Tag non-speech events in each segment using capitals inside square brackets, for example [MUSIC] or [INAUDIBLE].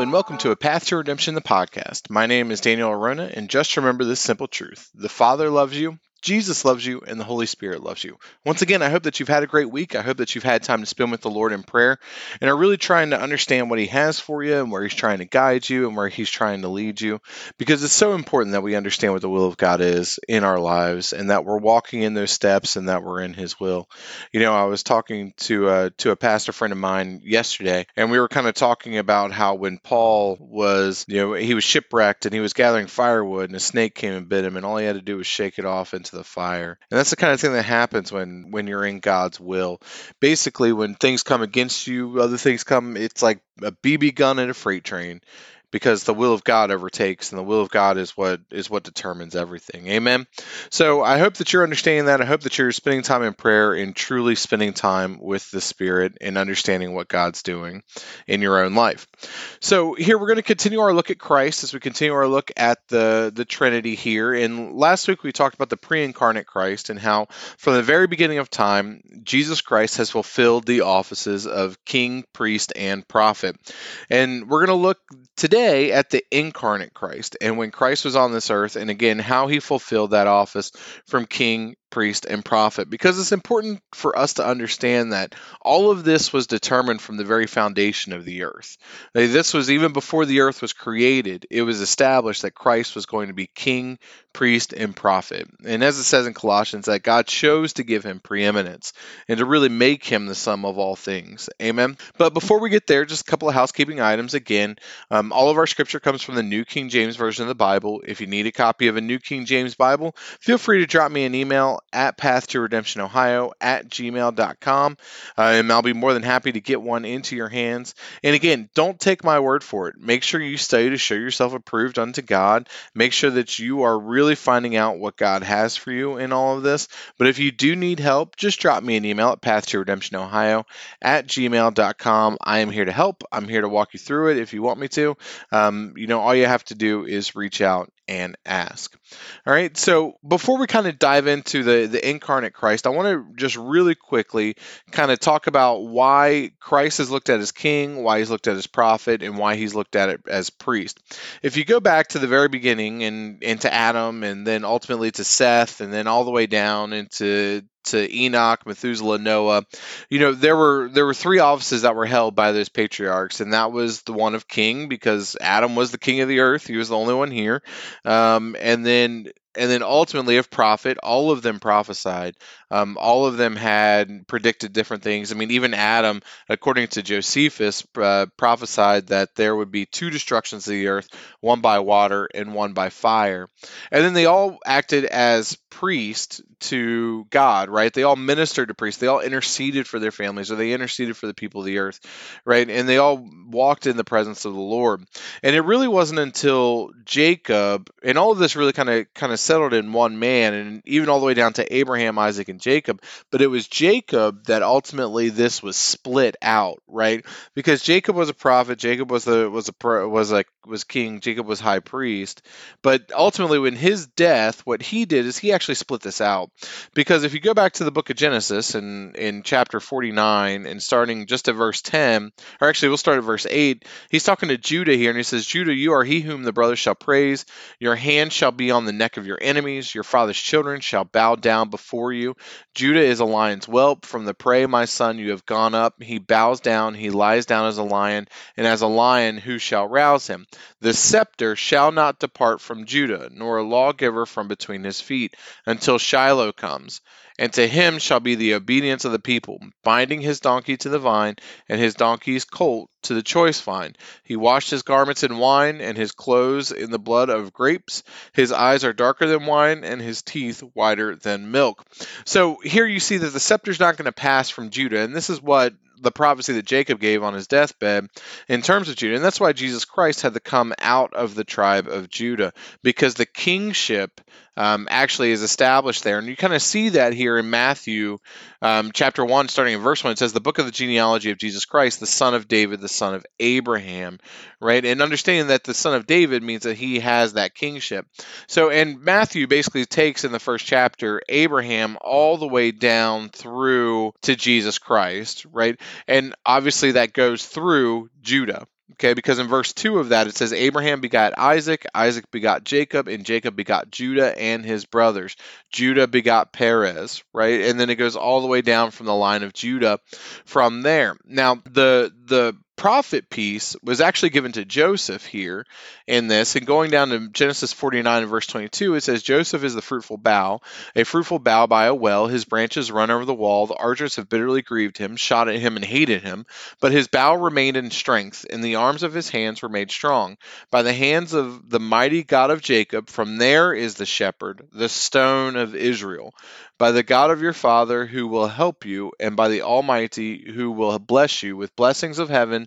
And welcome to A Path to Redemption, the podcast. My name is Daniel Arona, and just remember this simple truth the Father loves you, Jesus loves you and the Holy Spirit loves you. Once again, I hope that you've had a great week. I hope that you've had time to spend with the Lord in prayer and are really trying to understand what He has for you and where He's trying to guide you and where He's trying to lead you. Because it's so important that we understand what the will of God is in our lives and that we're walking in those steps and that we're in His will. You know, I was talking to a, to a pastor friend of mine yesterday, and we were kind of talking about how when Paul was, you know, he was shipwrecked and he was gathering firewood and a snake came and bit him, and all he had to do was shake it off into the fire. And that's the kind of thing that happens when when you're in God's will. Basically, when things come against you, other things come. It's like a BB gun in a freight train because the will of God overtakes and the will of God is what is what determines everything. Amen. So I hope that you're understanding that. I hope that you're spending time in prayer and truly spending time with the Spirit and understanding what God's doing in your own life. So here we're going to continue our look at Christ as we continue our look at the the Trinity here. And last week we talked about the pre-incarnate Christ and how from the very beginning of time Jesus Christ has fulfilled the offices of king, priest, and prophet. And we're going to look today at the incarnate Christ and when Christ was on this earth, and again, how he fulfilled that office from king priest, and prophet because it's important for us to understand that all of this was determined from the very foundation of the earth. This was even before the earth was created, it was established that Christ was going to be king, priest, and prophet. And as it says in Colossians, that God chose to give him preeminence and to really make him the sum of all things. Amen. But before we get there, just a couple of housekeeping items. Again, um, all of our scripture comes from the New King James Version of the Bible. If you need a copy of a New King James Bible, feel free to drop me an email at path to redemption ohio at gmail.com uh, and i'll be more than happy to get one into your hands. And again don't take my word for it. Make sure you study to show yourself approved unto god. Make sure that you are really finding out what god has for you in all of this. But if you do need help just drop me an email at path to redemption ohio at gmail.com i am here to help. I'm here to walk you through it if you want me to. Um, you know all you have to do is reach out and ask. All right, so before we kind of dive into the, the incarnate Christ, I want to just really quickly kind of talk about why Christ is looked at as king, why he's looked at as prophet, and why he's looked at it as priest. If you go back to the very beginning and into Adam, and then ultimately to Seth, and then all the way down into to Enoch, Methuselah, Noah. You know, there were there were three offices that were held by those patriarchs, and that was the one of king because Adam was the king of the earth; he was the only one here. Um, and then and then ultimately of prophet all of them prophesied. Um, all of them had predicted different things. I mean even adam according to josephus uh, prophesied that there would be two destructions of the earth one by water and one by fire. And then they all acted as priests to god right? They all ministered to priests. They all interceded for their families or they interceded for the people of the earth right? And they all walked in the presence of the lord. And it really wasn't until jacob and all of this really kind of kind of settled in one man, and even all the way down to Abraham, Isaac, and Jacob. But it was Jacob that ultimately this was split out, right? Because Jacob was a prophet, Jacob was a was a was a was king, Jacob was high priest. But ultimately, when his death, what he did is he actually split this out. Because if you go back to the book of Genesis and in chapter 49 and starting just at verse 10, or actually we'll start at verse 8, he's talking to Judah here, and he says, Judah, you are he whom the brothers shall praise. Your hand shall be on the neck of your enemies. Your father's children shall bow down before you. Judah is a lion's whelp. From the prey, my son, you have gone up. He bows down, he lies down as a lion, and as a lion, who shall rouse him? The scepter shall not depart from Judah, nor a lawgiver from between his feet, until Shiloh comes. And to him shall be the obedience of the people, binding his donkey to the vine, and his donkey's colt to the choice vine. He washed his garments in wine, and his clothes in the blood of grapes. His eyes are darker than wine, and his teeth whiter than milk. So here you see that the scepter's not going to pass from Judah, and this is what the prophecy that Jacob gave on his deathbed in terms of Judah. And that's why Jesus Christ had to come out of the tribe of Judah, because the kingship um, actually is established there. And you kind of see that here in Matthew um, chapter 1, starting in verse 1. It says, The book of the genealogy of Jesus Christ, the son of David, the son of Abraham, right? And understanding that the son of David means that he has that kingship. So, and Matthew basically takes in the first chapter Abraham all the way down through to Jesus Christ, right? And obviously that goes through Judah Okay, because in verse 2 of that it says, Abraham begot Isaac, Isaac begot Jacob, and Jacob begot Judah and his brothers. Judah begot Perez, right? And then it goes all the way down from the line of Judah from there. Now, the the prophet piece was actually given to Joseph here in this. And going down to Genesis 49 and verse 22, it says, Joseph is the fruitful bough, a fruitful bough by a well. His branches run over the wall. The archers have bitterly grieved him, shot at him, and hated him. But his bough remained in strength, and the arms of his hands were made strong. By the hands of the mighty God of Jacob, from there is the shepherd, the stone of Israel by the God of your father who will help you, and by the Almighty who will bless you with blessings of heaven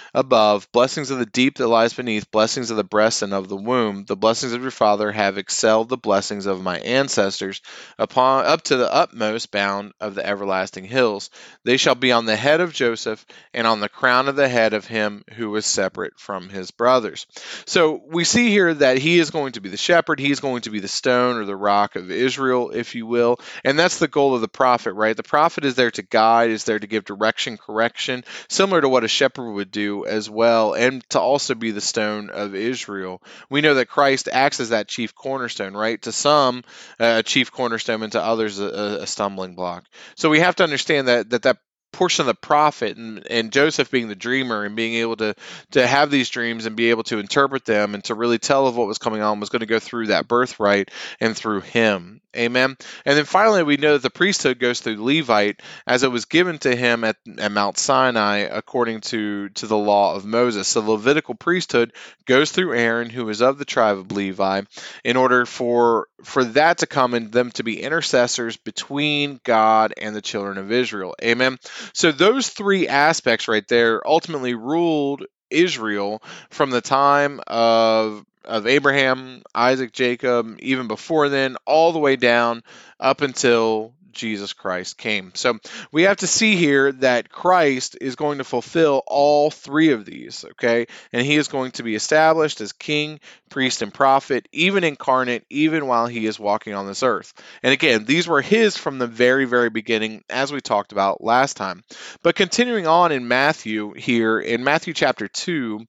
above, blessings of the deep that lies beneath, blessings of the breast and of the womb. The blessings of your father have excelled the blessings of my ancestors upon up to the utmost bound of the everlasting hills. They shall be on the head of Joseph and on the crown of the head of him who was separate from his brothers. So we see here that he is going to be the shepherd, he is going to be the stone or the rock of Israel, if you will. And that's the goal of the prophet, right? The prophet is there to guide, is there to give direction, correction, similar to what a shepherd would do as well, and to also be the stone of Israel. We know that Christ acts as that chief cornerstone, right? To some, uh, a chief cornerstone, and to others, a, a stumbling block. So we have to understand that that, that portion of the prophet and, and Joseph being the dreamer and being able to to have these dreams and be able to interpret them and to really tell of what was coming on was going to go through that birthright and through him. Amen. And then finally we know that the priesthood goes through Levite as it was given to him at, at Mount Sinai according to, to the law of Moses. So the Levitical priesthood goes through Aaron, who is of the tribe of Levi, in order for for that to come and them to be intercessors between God and the children of Israel. Amen. So those three aspects right there ultimately ruled Israel from the time of of Abraham, Isaac, Jacob, even before then, all the way down up until Jesus Christ came. So we have to see here that Christ is going to fulfill all three of these, okay? And he is going to be established as king, priest, and prophet, even incarnate, even while he is walking on this earth. And again, these were his from the very, very beginning, as we talked about last time. But continuing on in Matthew here, in Matthew chapter 2,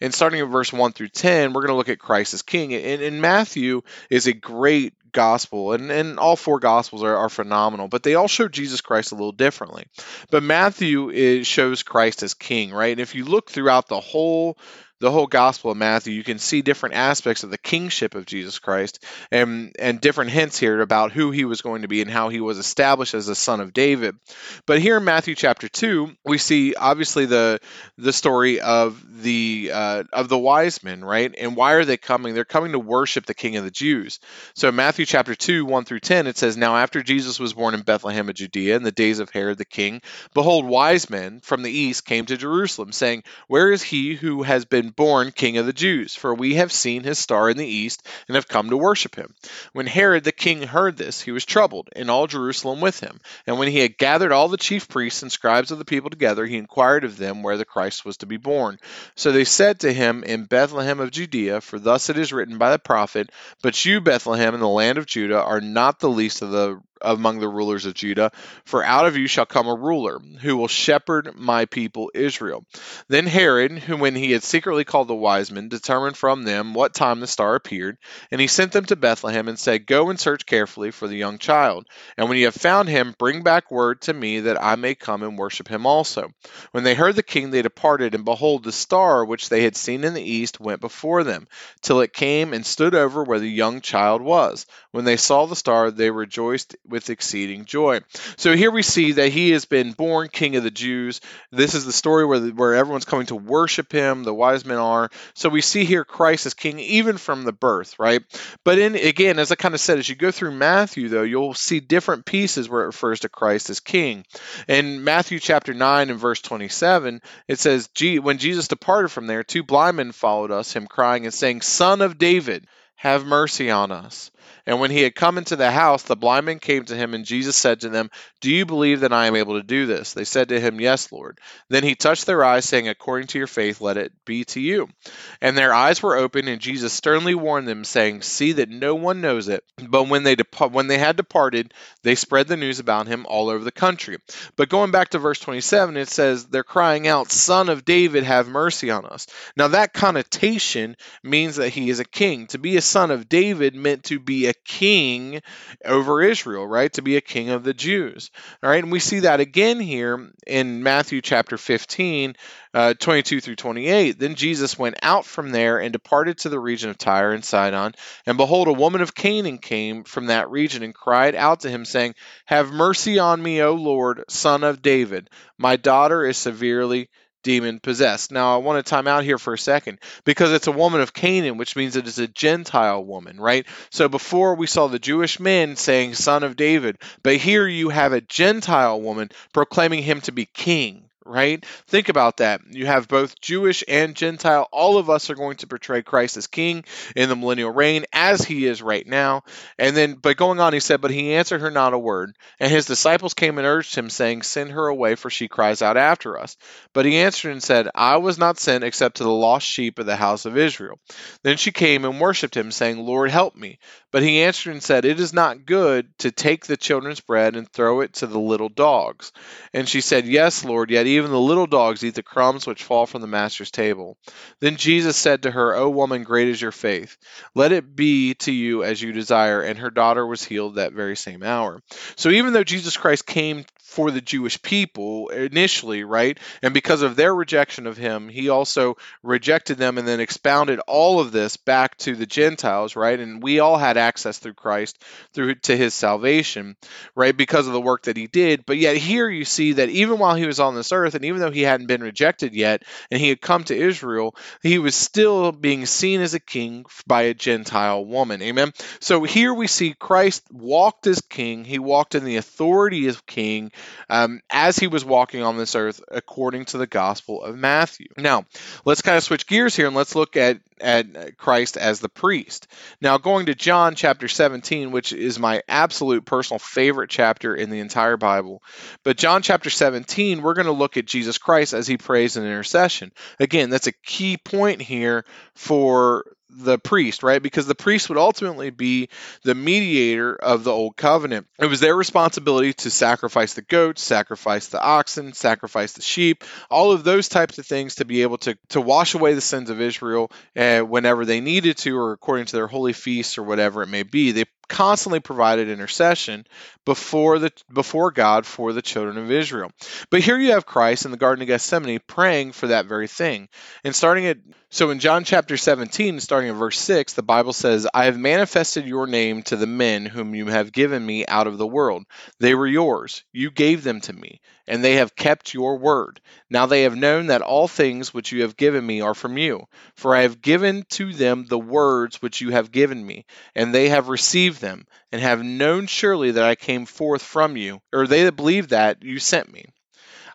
and starting in verse 1 through 10, we're going to look at Christ as king. And, and Matthew is a great gospel, and, and all four gospels are, are phenomenal, but they all show Jesus Christ a little differently. But Matthew is, shows Christ as king, right? And if you look throughout the whole the whole Gospel of Matthew, you can see different aspects of the kingship of Jesus Christ and, and different hints here about who he was going to be and how he was established as a son of David. But here in Matthew chapter 2, we see obviously the the story of the uh, of the wise men, right? And why are they coming? They're coming to worship the King of the Jews. So in Matthew chapter 2, 1 through 10, it says, Now after Jesus was born in Bethlehem of Judea in the days of Herod the king, behold, wise men from the east came to Jerusalem, saying, Where is he who has been born King of the Jews, for we have seen his star in the east and have come to worship him. When Herod the king heard this, he was troubled, and all Jerusalem with him. And when he had gathered all the chief priests and scribes of the people together, he inquired of them where the Christ was to be born. So they said to him, In Bethlehem of Judea, for thus it is written by the prophet, But you, Bethlehem, in the land of Judah, are not the least of the among the rulers of Judah, for out of you shall come a ruler who will shepherd my people Israel. Then Herod, who when he had secretly called the wise men, determined from them what time the star appeared, and he sent them to Bethlehem and said, Go and search carefully for the young child, and when you have found him, bring back word to me that I may come and worship him also. When they heard the king, they departed, and behold, the star which they had seen in the east went before them, till it came and stood over where the young child was. When they saw the star, they rejoiced with exceeding joy. So here we see that he has been born king of the Jews. This is the story where, the, where everyone's coming to worship him, the wise men are. So we see here Christ as king even from the birth, right? But in again, as I kind of said, as you go through Matthew, though, you'll see different pieces where it refers to Christ as king. In Matthew chapter 9 and verse 27, it says, When Jesus departed from there, two blind men followed us, him crying and saying, Son of David, have mercy on us. And when he had come into the house, the blind men came to him, and Jesus said to them, Do you believe that I am able to do this? They said to him, Yes, Lord. Then he touched their eyes, saying, According to your faith, let it be to you. And their eyes were opened, and Jesus sternly warned them, saying, See that no one knows it. But when they dep- when they had departed, they spread the news about him all over the country. But going back to verse 27, it says, They're crying out, Son of David, have mercy on us. Now that connotation means that he is a king. To be a son of David meant to be a king over Israel, right? To be a king of the Jews. All right, and we see that again here in Matthew chapter 15, uh, 22 through 28. Then Jesus went out from there and departed to the region of Tyre and Sidon. And behold, a woman of Canaan came from that region and cried out to him, saying, Have mercy on me, O Lord, son of David. My daughter is severely demon possessed. Now, I want to time out here for a second because it's a woman of Canaan, which means it is a Gentile woman, right? So before we saw the Jewish men saying son of David, but here you have a Gentile woman proclaiming him to be king right? Think about that. You have both Jewish and Gentile. All of us are going to portray Christ as king in the millennial reign as he is right now. And then, but going on, he said, But he answered her not a word. And his disciples came and urged him, saying, Send her away, for she cries out after us. But he answered and said, I was not sent except to the lost sheep of the house of Israel. Then she came and worshipped him, saying, Lord, help me. But he answered and said, It is not good to take the children's bread and throw it to the little dogs. And she said, Yes, Lord, yet even the little dogs eat the crumbs which fall from the master's table. Then Jesus said to her, O woman, great is your faith. Let it be to you as you desire. And her daughter was healed that very same hour. So even though Jesus Christ came for the Jewish people initially, right? And because of their rejection of him, he also rejected them and then expounded all of this back to the Gentiles, right? And we all had access through Christ through to his salvation, right? Because of the work that he did. But yet here you see that even while he was on this earth and even though he hadn't been rejected yet and he had come to Israel, he was still being seen as a king by a Gentile woman. Amen. So here we see Christ walked as king. He walked in the authority of king um, as he was walking on this earth according to the Gospel of Matthew. Now, let's kind of switch gears here and let's look at, at Christ as the priest. Now, going to John chapter 17, which is my absolute personal favorite chapter in the entire Bible, but John chapter 17, we're going to look at Jesus Christ as he prays in intercession. Again, that's a key point here for the priest, right? Because the priest would ultimately be the mediator of the old covenant. It was their responsibility to sacrifice the goats, sacrifice the oxen, sacrifice the sheep, all of those types of things to be able to, to wash away the sins of Israel uh, whenever they needed to or according to their holy feasts or whatever it may be. They constantly provided intercession before the before God for the children of Israel. But here you have Christ in the Garden of Gethsemane praying for that very thing. And starting at so in John chapter 17, starting at verse 6, the Bible says, I have manifested your name to the men whom you have given me out of the world. They were yours. You gave them to me, and they have kept your word. Now they have known that all things which you have given me are from you. For I have given to them the words which you have given me, and they have received them, and have known surely that I came forth from you, or they that believe that you sent me.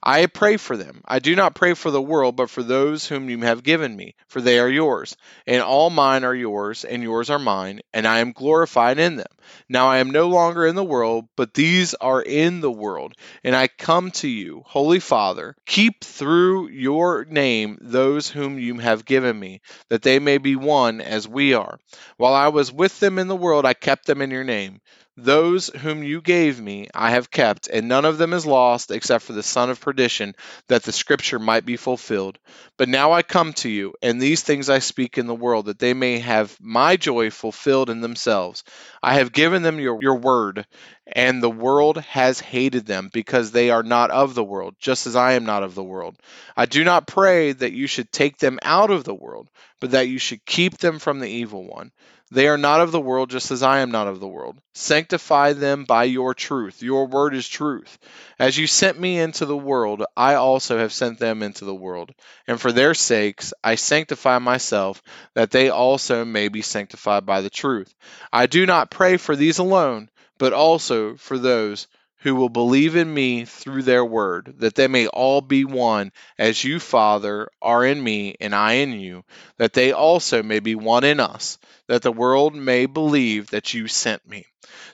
I pray for them. I do not pray for the world, but for those whom you have given me, for they are yours. And all mine are yours, and yours are mine, and I am glorified in them. Now I am no longer in the world, but these are in the world. And I come to you, Holy Father, keep through your name those whom you have given me, that they may be one as we are. While I was with them in the world, I kept them in your name. Those whom you gave me I have kept, and none of them is lost except for the son of perdition, that the scripture might be fulfilled. But now I come to you, and these things I speak in the world, that they may have my joy fulfilled in themselves. I have given them your, your word, and the world has hated them, because they are not of the world, just as I am not of the world. I do not pray that you should take them out of the world, but that you should keep them from the evil one. They are not of the world, just as I am not of the world. Sanctify them by your truth. Your word is truth. As you sent me into the world, I also have sent them into the world. And for their sakes I sanctify myself, that they also may be sanctified by the truth. I do not pray for these alone, but also for those who will believe in me through their word, that they may all be one, as you, Father, are in me, and I in you, that they also may be one in us, that the world may believe that you sent me.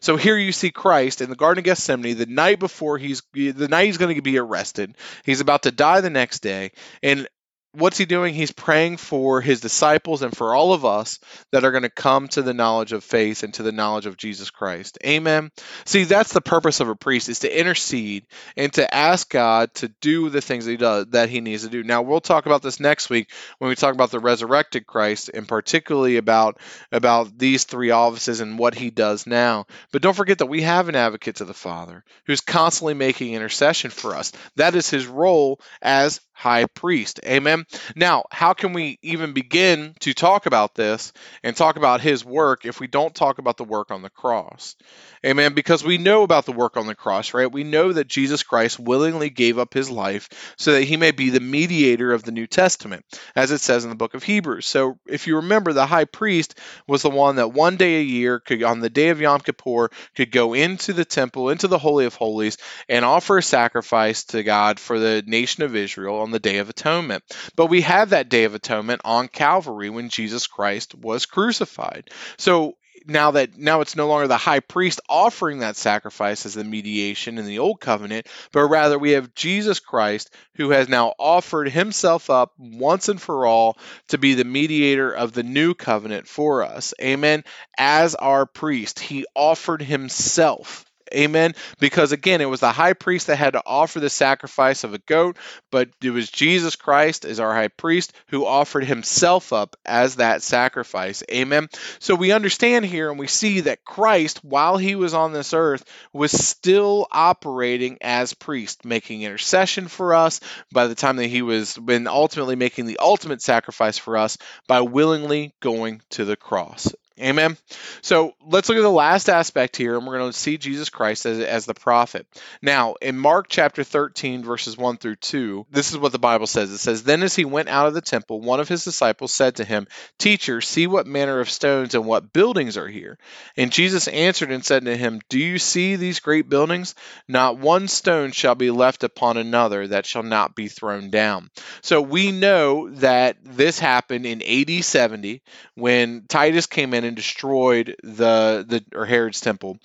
So here you see Christ in the Garden of Gethsemane the night before he's the night he's going to be arrested. He's about to die the next day, and what's he doing? He's praying for his disciples and for all of us that are going to come to the knowledge of faith and to the knowledge of Jesus Christ. Amen. See, that's the purpose of a priest is to intercede and to ask God to do the things that he does that he needs to do. Now, we'll talk about this next week when we talk about the resurrected Christ and particularly about about these three offices and what he does now. But don't forget that we have an advocate to the Father who's constantly making intercession for us. That is his role as high priest. Amen. Now, how can we even begin to talk about this and talk about his work if we don't talk about the work on the cross? Amen. Because we know about the work on the cross, right? We know that Jesus Christ willingly gave up his life so that he may be the mediator of the New Testament, as it says in the book of Hebrews. So if you remember, the high priest was the one that one day a year could, on the day of Yom Kippur, could go into the temple, into the Holy of Holies, and offer a sacrifice to God for the nation of Israel on the Day of Atonement. But we have that Day of Atonement on Calvary when Jesus Christ was crucified. So now that now it's no longer the high priest offering that sacrifice as the mediation in the old covenant, but rather we have Jesus Christ who has now offered himself up once and for all to be the mediator of the new covenant for us. Amen. As our priest, he offered himself Amen. Because again, it was the high priest that had to offer the sacrifice of a goat, but it was Jesus Christ as our high priest who offered himself up as that sacrifice. Amen. So we understand here and we see that Christ, while he was on this earth, was still operating as priest, making intercession for us by the time that he was when ultimately making the ultimate sacrifice for us by willingly going to the cross. Amen. So let's look at the last aspect here, and we're going to see Jesus Christ as, as the prophet. Now, in Mark chapter 13, verses 1 through 2, this is what the Bible says. It says, Then as he went out of the temple, one of his disciples said to him, Teacher, see what manner of stones and what buildings are here. And Jesus answered and said to him, Do you see these great buildings? Not one stone shall be left upon another that shall not be thrown down. So we know that this happened in AD 70 when Titus came in and destroyed the the or Herod's temple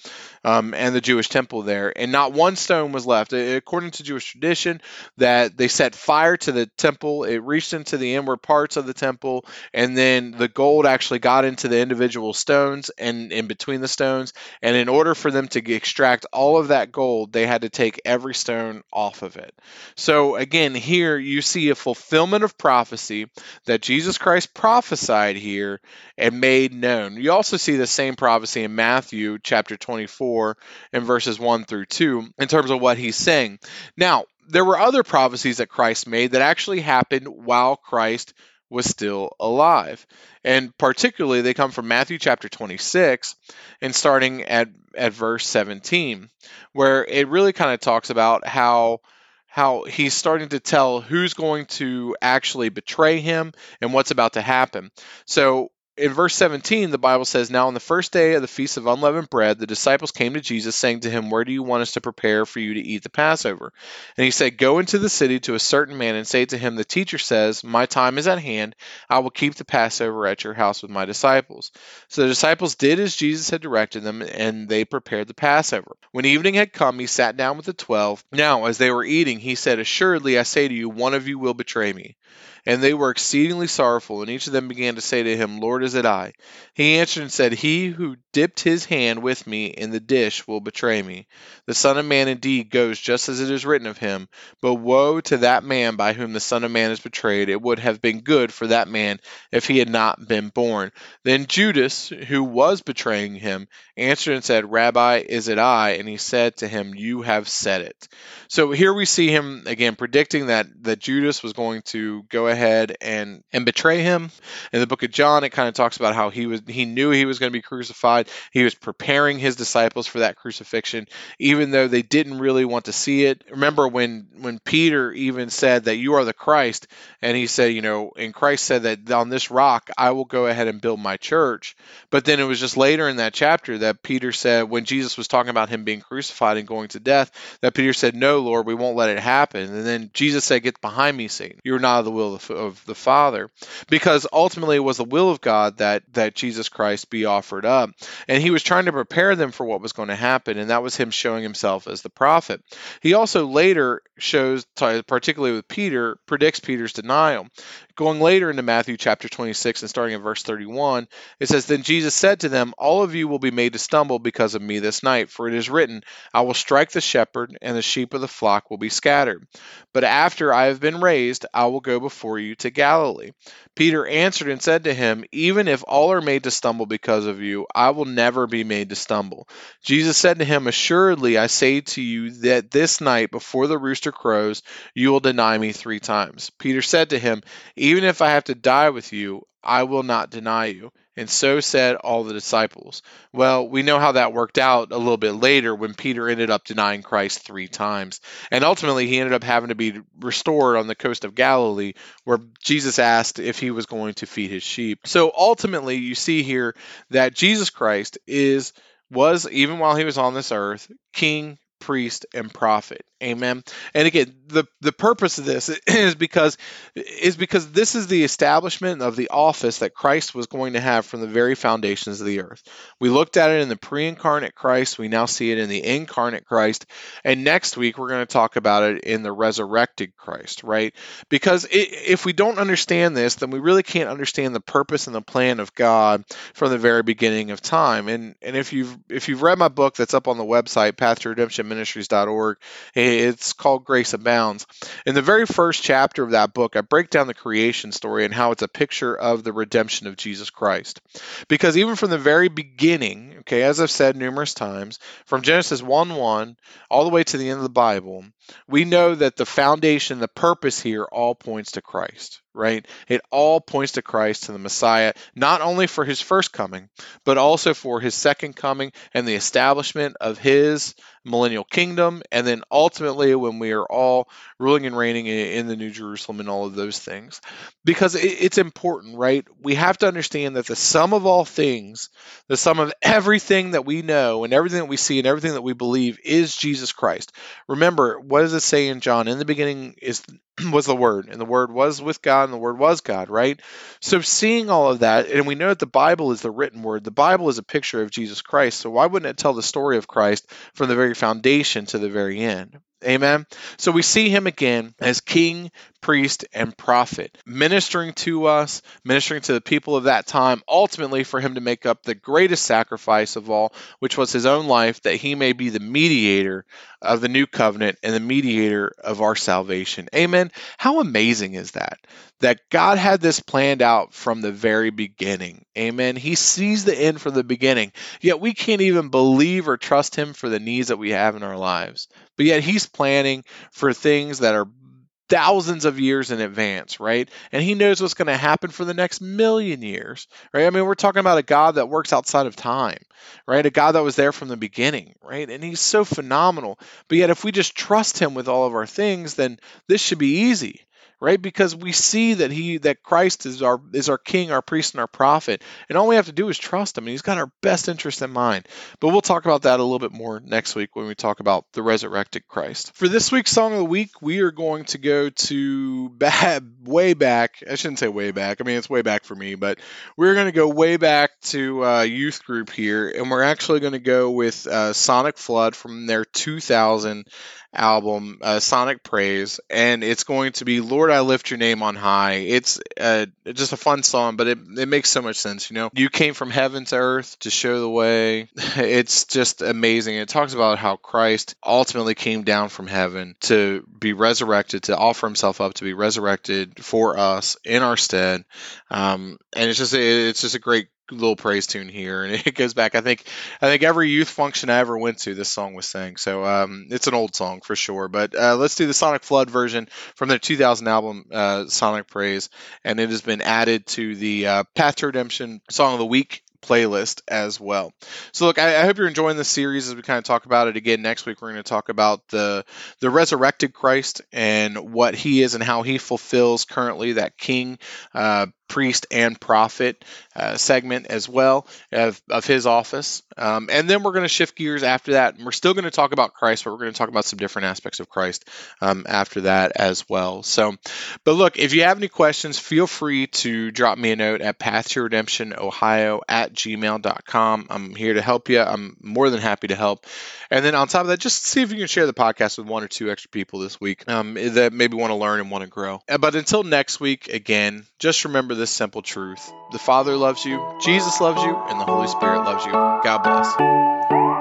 um, and the Jewish temple there, and not one stone was left. According to Jewish tradition, that they set fire to the temple, it reached into the inward parts of the temple, and then the gold actually got into the individual stones and in between the stones. And in order for them to extract all of that gold, they had to take every stone off of it. So again, here you see a fulfillment of prophecy that Jesus Christ prophesied here and made known. You also see the same prophecy in Matthew chapter 24 and verses 1 through 2 in terms of what he's saying. Now, there were other prophecies that Christ made that actually happened while Christ was still alive. And particularly, they come from Matthew chapter 26 and starting at, at verse 17, where it really kind of talks about how how he's starting to tell who's going to actually betray him and what's about to happen. So in verse 17, the Bible says, Now on the first day of the Feast of Unleavened Bread, the disciples came to Jesus, saying to him, Where do you want us to prepare for you to eat the Passover? And he said, Go into the city to a certain man and say to him, The teacher says, My time is at hand. I will keep the Passover at your house with my disciples. So the disciples did as Jesus had directed them, and they prepared the Passover. When evening had come, he sat down with the twelve. Now, as they were eating, he said, Assuredly, I say to you, one of you will betray me. And they were exceedingly sorrowful, and each of them began to say to him, Lord, is it I? He answered and said, He who dipped his hand with me in the dish will betray me. The Son of Man indeed goes just as it is written of him, but woe to that man by whom the Son of Man is betrayed. It would have been good for that man if he had not been born. Then Judas, who was betraying him, answered and said, Rabbi, is it I? And he said to him, You have said it. So here we see him again predicting that, that Judas was going to go ahead and and betray him. In the book of John, it kind of talks about how he was he knew he was going to be crucified. He was preparing his disciples for that crucifixion, even though they didn't really want to see it. Remember when when Peter even said that you are the Christ, and he said, you know, and Christ said that on this rock I will go ahead and build my church. But then it was just later in that chapter that Peter said when Jesus was talking about him being crucified and going to death, that Peter said, "No, Lord, we won't let it happen." And then Jesus said, "Get behind me, Satan. You're not of the will of the Father," because ultimately it was the will of God that that Jesus Christ be offered up, and he was trying to prepare them for what was going to happen, and that was him showing himself as the prophet. He also later shows, particularly with Peter, predicts Peter's denial. Going later into Matthew chapter 26 and starting in verse 31, it says, Then Jesus said to them, All of you will be made to stumble because of me this night, for it is written, I will strike the shepherd, and the sheep of the flock will be scattered. But after I have been raised, I will go before you to Galilee. Peter answered and said to him, Even if all are made to stumble because of you, I will never be made to stumble. Jesus said to him, Assuredly, I say to you that this night before the rooster crows, you will deny me three times. Peter said to him, Even if I have to die with you, I will not deny you. And so said all the disciples. Well, we know how that worked out a little bit later when Peter ended up denying Christ three times. And ultimately, he ended up having to be restored on the coast of Galilee, where Jesus asked if he was going to feed his sheep. So ultimately, you see here that Jesus Christ is was even while he was on this earth king priest and prophet. Amen. And again the the purpose of this [CLEARS THROAT] is because is because this is the establishment of the office that Christ was going to have from the very foundations of the earth. We looked at it in the pre-incarnate Christ. We now see it in the incarnate Christ. And next week we're going to talk about it in the resurrected Christ right? Because it, if we don't understand this then we really can't understand the purpose and the plan of God from the very beginning of time. And and if you've if you've read my book that's up on the website path to redemption ministries.org. It's called Grace Abounds. In the very first chapter of that book, I break down the creation story and how it's a picture of the redemption of Jesus Christ. Because even from the very beginning, okay, as I've said numerous times, from Genesis 1 1 all the way to the end of the Bible, we know that the foundation, the purpose here all points to Christ, right? It all points to Christ, to the Messiah, not only for his first coming, but also for his second coming and the establishment of his millennial kingdom, and then ultimately when we are all ruling and reigning in the New Jerusalem and all of those things. Because it's important, right? We have to understand that the sum of all things, the sum of everything that we know and everything that we see and everything that we believe is Jesus Christ. Remember, what does it say in John? In the beginning is [CLEARS THROAT] was the Word, and the Word was with God, and the Word was God, right? So, seeing all of that, and we know that the Bible is the written Word, the Bible is a picture of Jesus Christ. So, why wouldn't it tell the story of Christ from the very foundation to the very end? Amen. So we see him again as king, priest, and prophet, ministering to us, ministering to the people of that time, ultimately for him to make up the greatest sacrifice of all, which was his own life, that he may be the mediator of the new covenant and the mediator of our salvation. Amen. How amazing is that? That God had this planned out from the very beginning. Amen. He sees the end from the beginning, yet we can't even believe or trust him for the needs that we have in our lives. But yet he's planning for things that are thousands of years in advance, right? And he knows what's going to happen for the next million years, right? I mean, we're talking about a God that works outside of time, right? A God that was there from the beginning, right? And he's so phenomenal. But yet, if we just trust him with all of our things, then this should be easy, right? Because we see that he that Christ is our is our king, our priest, and our prophet, and all we have to do is trust him, and he's got our best interest in mind. But we'll talk about that a little bit more next week when we talk about the resurrected Christ. For this week's song of the week, we are going to go to bad, way back. I shouldn't say way back. I mean it's way back for me, but we're going to go way back to uh, youth group here, and we're actually going to go with uh, Sonic Flood from their 2000 album, uh, Sonic Praise, and it's going to be Lord, I Lift Your Name on High. It's uh, just a fun song, but it, it makes so much sense. You know, you came from heaven to earth to show the way. [LAUGHS] It's just amazing. It talks about how Christ ultimately came down from heaven to be resurrected, to offer himself up to be resurrected for us in our stead. Um, and it's just it's just a great little praise tune here, and [LAUGHS] it goes back. I think I think every youth function I ever went to, this song was sang. So um, it's an old song for sure. But uh, let's do the Sonic Flood version from their 2000 album, uh, Sonic Praise, and it has been added to the uh, Path to Redemption Song of the Week playlist as well. So look, I, I, hope you're enjoying this series as we kind of talk about it again. Next week we're going to talk about the the resurrected Christ and what he is and how he fulfills currently that king uh, priest and prophet uh, segment as well of, of his office. Um, and then we're going to shift gears after that. And we're still going to talk about Christ, but we're going to talk about some different aspects of Christ um, after that as well. So, but look, if you have any questions, feel free to drop me a note at path to redemption ohio at gmail.com. I'm here to help you. I'm more than happy to help. And then on top of that, just see if you can share the podcast with one or two extra people this week um, that maybe want to learn and want to grow. Uh, but until next week, again, just remember this simple truth the Father loves you, Jesus loves you, and the Holy Spirit loves you. God bless.